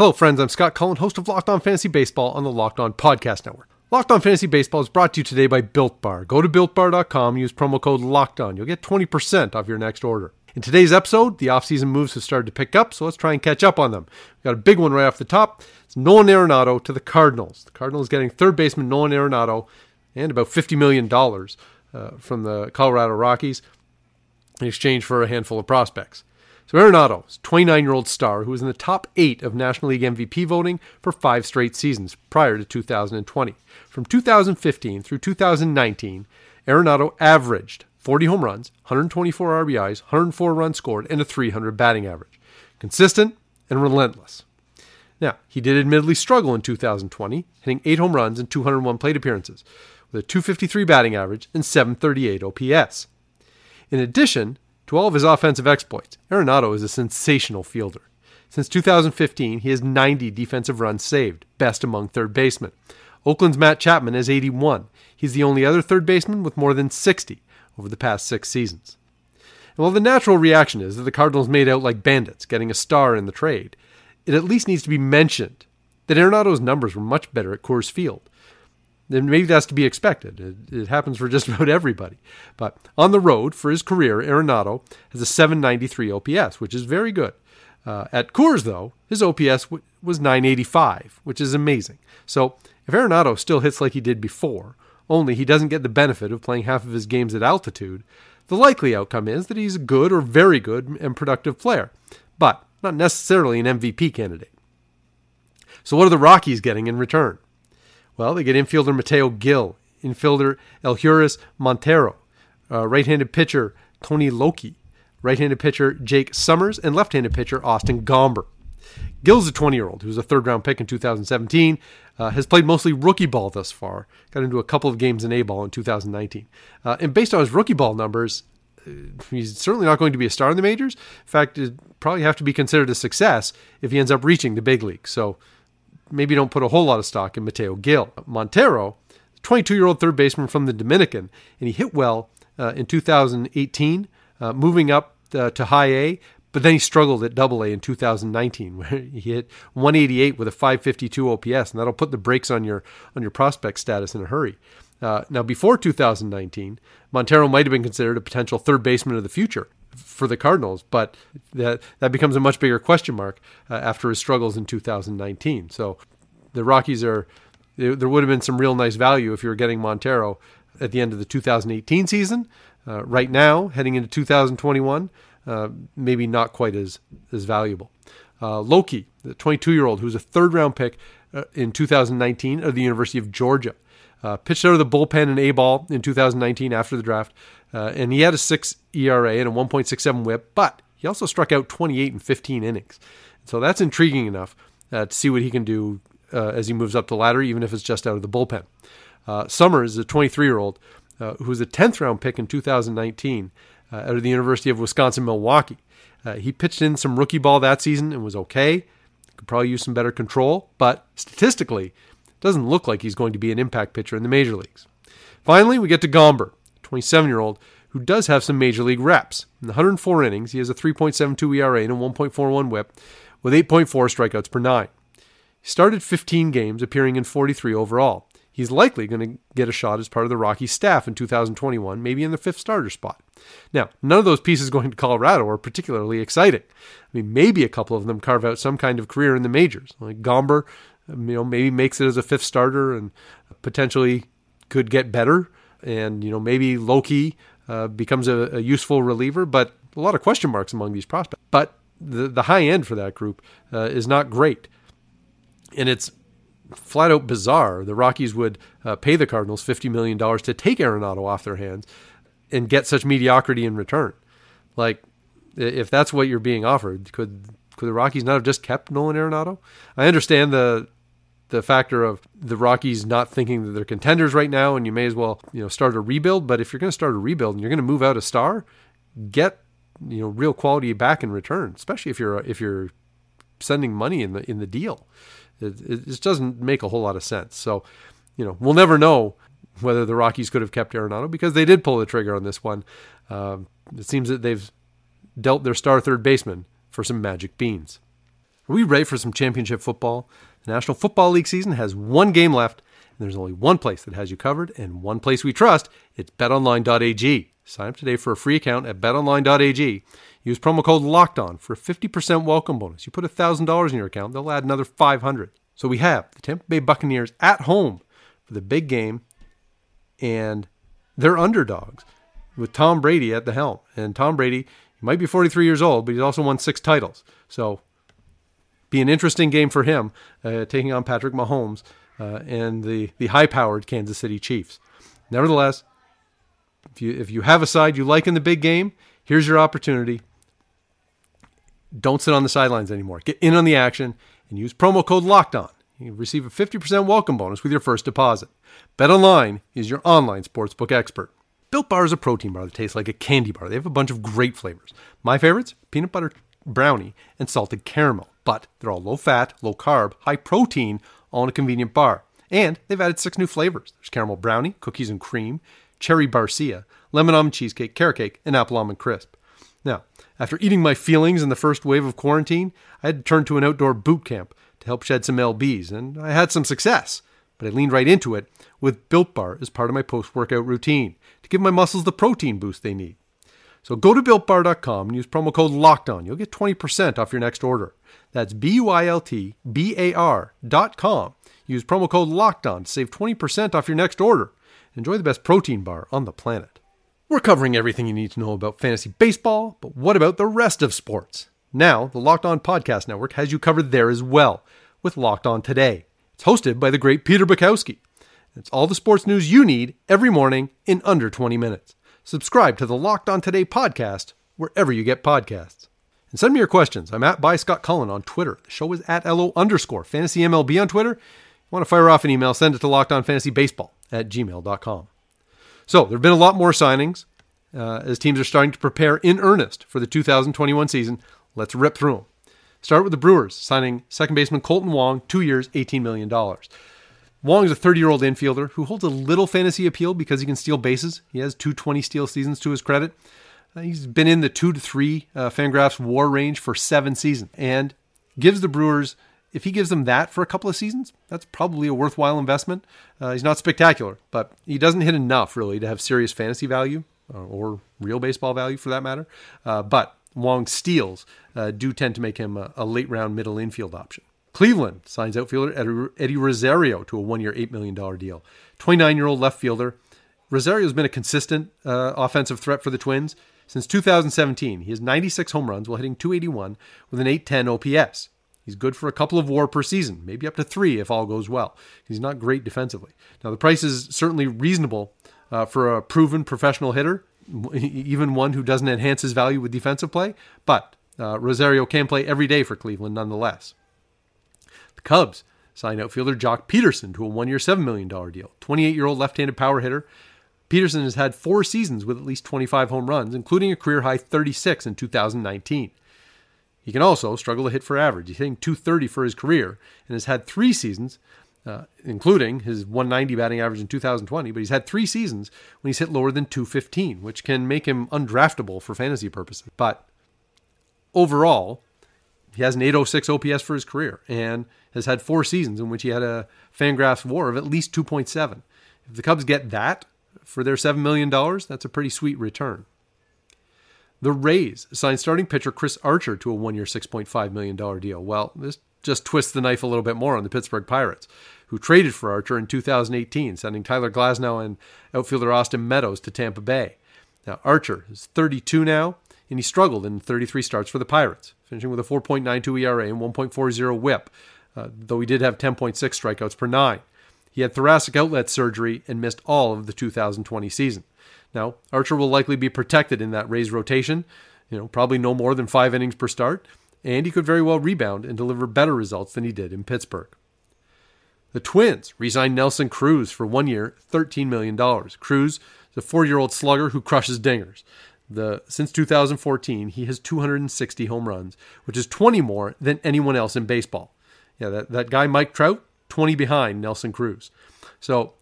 Hello, friends. I'm Scott Cullen, host of Locked On Fantasy Baseball on the Locked On Podcast Network. Locked On Fantasy Baseball is brought to you today by Built Bar. Go to builtbar.com, use promo code Locked On. You'll get 20% off your next order. In today's episode, the offseason moves have started to pick up, so let's try and catch up on them. We've got a big one right off the top. It's Nolan Arenado to the Cardinals. The Cardinals getting third baseman Nolan Arenado and about $50 million uh, from the Colorado Rockies in exchange for a handful of prospects. So Arenado is 29-year-old star who was in the top eight of National League MVP voting for five straight seasons prior to 2020. From 2015 through 2019, Arenado averaged 40 home runs, 124 RBIs, 104 runs scored, and a 300 batting average. Consistent and relentless. Now, he did admittedly struggle in 2020, hitting 8 home runs and 201 plate appearances, with a 253 batting average and 738 OPS. In addition, to all of his offensive exploits, Arenado is a sensational fielder. Since 2015, he has 90 defensive runs saved, best among third basemen. Oakland's Matt Chapman has 81. He's the only other third baseman with more than 60 over the past six seasons. And while the natural reaction is that the Cardinals made out like bandits, getting a star in the trade, it at least needs to be mentioned that Arenado's numbers were much better at Coors Field then maybe that's to be expected. It, it, happens for just about everybody. But on the road for his career, Arenado has a 793 OPS, which is very good. Uh, at Coors, though, his OPS w- was 985, which is amazing. So if Arenado still hits like he did before, only he doesn't get the benefit of playing half of his games at altitude, the likely outcome is that he's a good or very good and productive player, but not necessarily an MVP candidate. So what are the Rockies getting in return? Well, they get infielder Mateo Gil, infielder Elehuris Montero, uh, right-handed pitcher Tony Locey, right-handed pitcher Jake Sommers, and left-handed pitcher Austin Gomber. Gil's a 20-year-old who's a third-round pick in 2017. Uh, has played mostly rookie ball thus far. Got into a couple of games in A ball in 2019. Uh, and based on his rookie ball numbers, uh, he's certainly not going to be a star in the majors. In fact, it'd probably have to be considered a success if he ends up reaching the big league. So maybe don't put a whole lot of stock in Mateo Gil. Montero, 22 year old third baseman from the Dominican, and he hit well uh, in 2018, uh, moving up uh, to high A, but then he struggled at double A in 2019, where he hit 188 with a 552 OPS, and that'll put the brakes on your, on your prospect status in a hurry. Uh, now, before 2019, Montero might have been considered a potential third baseman of the future for the Cardinals, but that that becomes a much bigger question mark uh, after his struggles in 2019. So the Rockies are there would have been some real nice value if you were getting Montero at the end of the 2018 season. Uh, right now, heading into 2021, uh, maybe not quite as as valuable. Uh, Locey, the 22 year old who's a third round pick uh, in 2019 of the University of Georgia. Uh, pitched out of the bullpen in A ball in 2019 after the draft. Uh, and he had a 6 ERA and a 1.67 whip, but he also struck out 28 in 15 innings. So that's intriguing enough uh, to see what he can do uh, as he moves up the ladder, even if it's just out of the bullpen. Uh, Sommers is a 23 year old uh, who was a 10th round pick in 2019 uh, out of the University of Wisconsin Milwaukee. he pitched in some rookie ball that season and was okay. Could probably use some better control, but statistically, doesn't look like he's going to be an impact pitcher in the major leagues. Finally, we get to Gomber. 27 year old, who does have some major league reps. In 104 innings, he has a 3.72 ERA and a 1.41 whip with 8.4 strikeouts per nine. He started 15 games, appearing in 43 overall. He's likely going to get a shot as part of the Rocky staff in 2021, maybe in the fifth starter spot. Now, none of those pieces going to Colorado are particularly exciting. I mean, maybe a couple of them carve out some kind of career in the majors. Like Gomber, you know, maybe makes it as a fifth starter and potentially could get better and you know maybe Locey uh, becomes a, a, useful reliever, but a lot of question marks among these prospects. But the the high end for that group uh, is not great, and it's flat out bizarre. The Rockies would uh, pay the Cardinals fifty million dollars to take Arenado off their hands, and get such mediocrity in return. Like, if that's what you're being offered, could could the Rockies not have just kept Nolan Arenado? I understand the the factor of the Rockies not thinking that they're contenders right now, and you may as well you know start a rebuild. But if you're going to start a rebuild and you're going to move out a star, get you know real quality back in return, especially if you're if you're sending money in the in the deal. It, it just doesn't make a whole lot of sense. So, you know, we'll never know whether the Rockies could have kept Arenado because they did pull the trigger on this one. Um, it seems that they've dealt their star third baseman for some magic beans. Are we ready for some championship football? The National Football League season has one game left, and there's only one place that has you covered and one place we trust. It's betonline.ag. Sign up today for a free account at betonline.ag. Use promo code LOCKEDON for a 50% welcome bonus. You put $1,000 in your account, they'll add another 500 So we have the Tampa Bay Buccaneers at home for the big game, and they're underdogs with Tom Brady at the helm. And Tom Brady, he might be 43 years old, but he's also won six titles. So be an interesting game for him, uh, taking on Patrick Mahomes uh, and the, the high powered Kansas City Chiefs. Nevertheless, if you, if you have a side you like in the big game, here's your opportunity. Don't sit on the sidelines anymore. Get in on the action and use promo code Locked On. You receive a 50% welcome bonus with your first deposit. Bet Online is your online sportsbook expert. Built Bar is a protein bar that tastes like a candy bar. They have a bunch of great flavors. My favorites peanut butter brownie and salted caramel, but they're all low fat, low carb, high protein, all in a convenient bar. And they've added six new flavors there's caramel brownie, cookies and cream, cherry barcia, lemon almond cheesecake, carrot cake, and apple almond crisp. Now, after eating my feelings in the first wave of quarantine, I had to turn to an outdoor boot camp to help shed some lbs, and I had some success. But I leaned right into it with Built Bar as part of my post workout routine to give my muscles the protein boost they need. So go to builtbar.com and use promo code LOCKEDON. You'll get 20% off your next order. That's B U I L T B A R.com. Use promo code LOCKEDON to save 20% off your next order. Enjoy the best protein bar on the planet. We're covering everything you need to know about fantasy baseball, but what about the rest of sports? Now, the Locked On Podcast Network has you covered there as well with Locked On Today. It's hosted by the great Peter Bukowski. It's all the sports news you need every morning in under 20 minutes. Subscribe to the Locked On Today podcast wherever you get podcasts. And send me your questions. I'm at by Scott Cullen on Twitter. The show is at LO underscore fantasy MLB on Twitter. If you want to fire off an email, send it to lockedonfantasybaseball at gmail.com. So there have been a lot more signings uh, as teams are starting to prepare in earnest for the 2021 season. Let's rip through them. Start with the Brewers signing second baseman Kolten Wong, two years, $18 million. Wong is a 30 year old infielder who holds a little fantasy appeal because he can steal bases. He has two 20 steal seasons to his credit. Uh, he's been in the two to three uh, Fangraphs war range for seven seasons and gives the Brewers, if he gives them that for a couple of seasons, that's probably a worthwhile investment. Uh, he's not spectacular, but he doesn't hit enough really to have serious fantasy value uh, or real baseball value for that matter. Uh, but Wong's steals do tend to make him a, a late round middle infield option. Cleveland signs outfielder Eddie Rosario to a one year, $8 million deal. 29 year old left fielder. Rosario has been a consistent uh, offensive threat for the Twins since 2017. He has 96 home runs while hitting 281 with an 810 OPS. He's good for a couple of war per season, maybe up to three if all goes well. He's not great defensively. Now, the price is certainly reasonable uh, for a proven professional hitter, even one who doesn't enhance his value with defensive play, but uh, Rosario can play every day for Cleveland nonetheless. The Cubs signed outfielder Joc Pederson to a one year, $7 million deal. 28 year old left handed power hitter. Pederson has had four seasons with at least 25 home runs, including a career high 36 in 2019. He can also struggle to hit for average. He's hitting 230 for his career and has had three seasons, uh, including his 190 batting average in 2020, but he's had three seasons when he's hit lower than 215, which can make him undraftable for fantasy purposes. But overall, he has an 806 OPS for his career and has had four seasons in which he had a Fangraphs WAR of at least 2.7. If the Cubs get that for their $7 million, that's a pretty sweet return. The Rays signed starting pitcher Chris Archer to a one year, $6.5 million deal. Well, this just twists the knife a little bit more on the Pittsburgh Pirates, who traded for Archer in 2018, sending Tyler Glasnow and outfielder Austin Meadows to Tampa Bay. Now, Archer is 32 now, and he struggled in 33 starts for the Pirates, finishing with a 4.92 ERA and 1.40 whip, uh, though he did have 10.6 strikeouts per nine. He had thoracic outlet surgery and missed all of the 2020 season. Now, Archer will likely be protected in that Rays rotation, you know, probably no more than five innings per start, and he could very well rebound and deliver better results than he did in Pittsburgh. The Twins re signed Nelson Cruz for one year, $13 million. Cruz is a four year old slugger who crushes dingers. The, since 2014, he has 260 home runs, which is 20 more than anyone else in baseball. Yeah, that, that guy, Mike Trout, 20 behind Nelson Cruz. So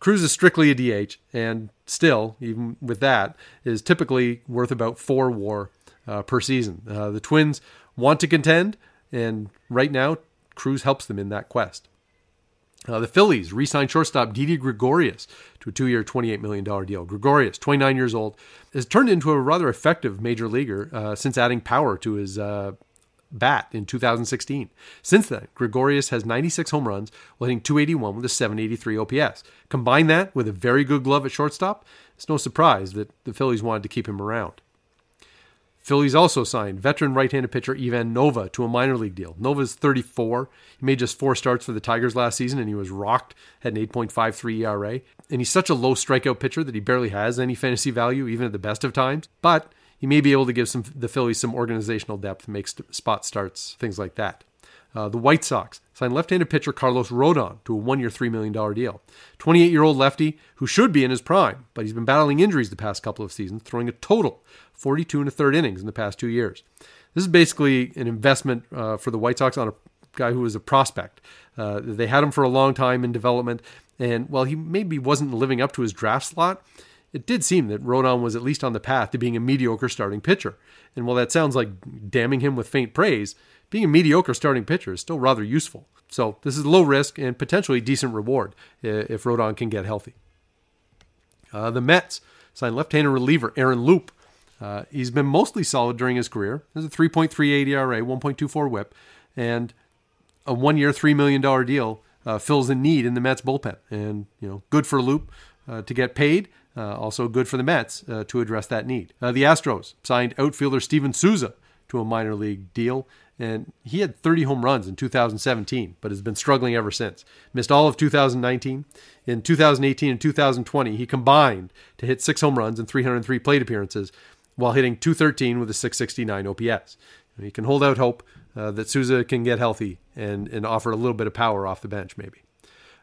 Cruz is strictly a DH, and still, even with that, is typically worth about four WAR uh, per season. Uh, the Twins want to contend, and right now, Cruz helps them in that quest. Uh, the Phillies re signed shortstop Didi Gregorius to a two year, $28 million deal. Gregorius, 29 years old, has turned into a rather effective major leaguer uh, since adding power to his uh, bat in 2016. Since then, Gregorius has 96 home runs while hitting 281 with a 783 OPS. Combine that with a very good glove at shortstop, it's no surprise that the Phillies wanted to keep him around. Phillies also signed veteran right-handed pitcher Ivan Nova to a minor league deal. Nova's 34. He made just four starts for the Tigers last season, and he was rocked. Had an 8.53 ERA, and he's such a low strikeout pitcher that he barely has any fantasy value, even at the best of times. But he may be able to give some the Phillies some organizational depth, make spot starts, things like that. Uh, the White Sox signed left-handed pitcher Carlos Rodon to a one-year, $3 million deal. 28-year-old lefty who should be in his prime, but he's been battling injuries the past couple of seasons, throwing a total 42 and a third innings in the past two years. This is basically an investment uh, for the White Sox on a guy who was a prospect. Uh, they had him for a long time in development, and while he maybe wasn't living up to his draft slot, it did seem that Rodon was at least on the path to being a mediocre starting pitcher. And while that sounds like damning him with faint praise, being a mediocre starting pitcher is still rather useful. So this is low risk and potentially decent reward if Rodon can get healthy. Uh, the Mets signed left-handed reliever Aaron Loup. Uh, he's been mostly solid during his career. There's a 3.38 ERA, 1.24 WHIP, and a one-year, three million dollar deal uh, fills a need in the Mets bullpen. And you know, good for Loup uh, to get paid. Uh, also good for the Mets uh, to address that need. the Astros signed outfielder Steven Souza to a minor league deal and he had 30 home runs in 2017, but has been struggling ever since. Missed all of 2019. In 2018 and 2020, he combined to hit six home runs and 303 plate appearances while hitting 213 with a 669 OPS. And he can hold out hope uh, that Souza can get healthy and, and offer a little bit of power off the bench, maybe.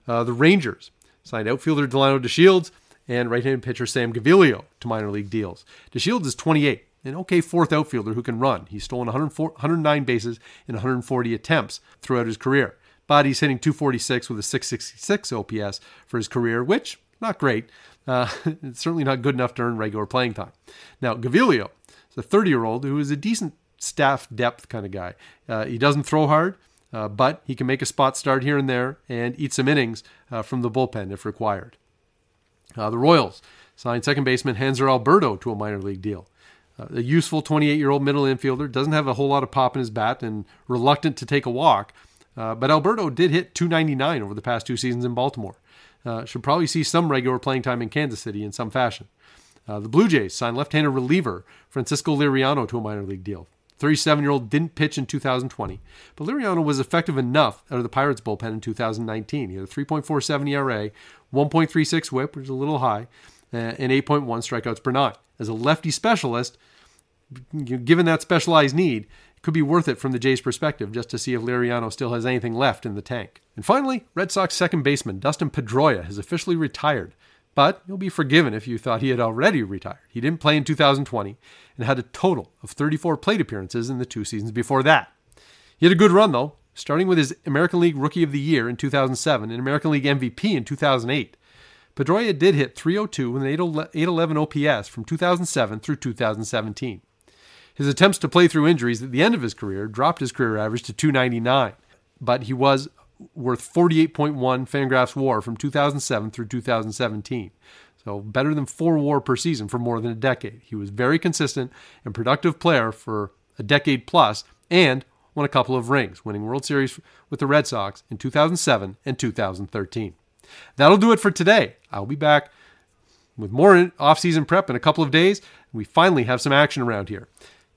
Uh, the Rangers signed outfielder Delino DeShields and right-handed pitcher Sam Gaviglio to minor league deals. DeShields is 28 an okay fourth outfielder who can run. He's stolen 109 bases in 140 attempts throughout his career. But he's hitting 246 with a 666 OPS for his career, which, not great. Uh, it's certainly not good enough to earn regular playing time. Now, Gaviglio is a 30 year old who is a decent staff depth kind of guy. Uh, he doesn't throw hard, uh, but he can make a spot start here and there and eat some innings uh, from the bullpen if required. Uh, the Royals signed second baseman Hanser Alberto to a minor league deal. A useful 28 year old middle infielder, doesn't have a whole lot of pop in his bat and reluctant to take a walk. Uh, but Alberto did hit 299 over the past two seasons in Baltimore. Uh, should probably see some regular playing time in Kansas City in some fashion. Uh, the Blue Jays signed left handed reliever Francisco Liriano to a minor league deal. 37 year old didn't pitch in 2020, but Liriano was effective enough out of the Pirates bullpen in 2019. He had a 3.47 ERA, 1.36 whip, which is a little high, Uh, and 8.1 strikeouts per nine as a lefty specialist, given that specialized need, it could be worth it from the Jays' perspective just to see if Liriano still has anything left in the tank. And finally, Red Sox second baseman Dustin Pedroia has officially retired, but you'll be forgiven if you thought he had already retired. He didn't play in 2020 and had a total of 34 plate appearances in the two seasons before that. He had a good run, though, starting with his American League Rookie of the Year in 2007 and American League MVP in 2008. Pedroia did hit 302 with an 811 OPS from 2007 through 2017. His attempts to play through injuries at the end of his career dropped his career average to 299, but he was worth 48.1 Fangraphs WAR from 2007 through 2017. So better than four WAR per season for more than a decade. He was very consistent and productive player for a decade plus, and won a couple of rings, winning World Series with the Red Sox in 2007 and 2013. That'll do it for today. I'll be back with more off-season prep in a couple of days. We finally have some action around here.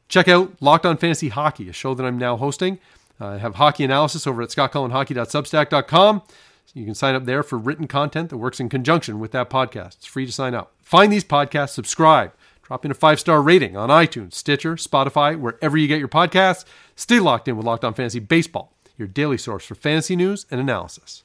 Check out Locked On Fantasy Hockey, a show that I'm now hosting. I have hockey analysis over at scottcullenhockey.substack.com. You can sign up there for written content that works in conjunction with that podcast. It's free to sign up. Find these podcasts, subscribe, drop in a five star rating on iTunes, Stitcher, Spotify, wherever you get your podcasts. Stay locked in with Locked On Fantasy Baseball, your daily source for fantasy news and analysis.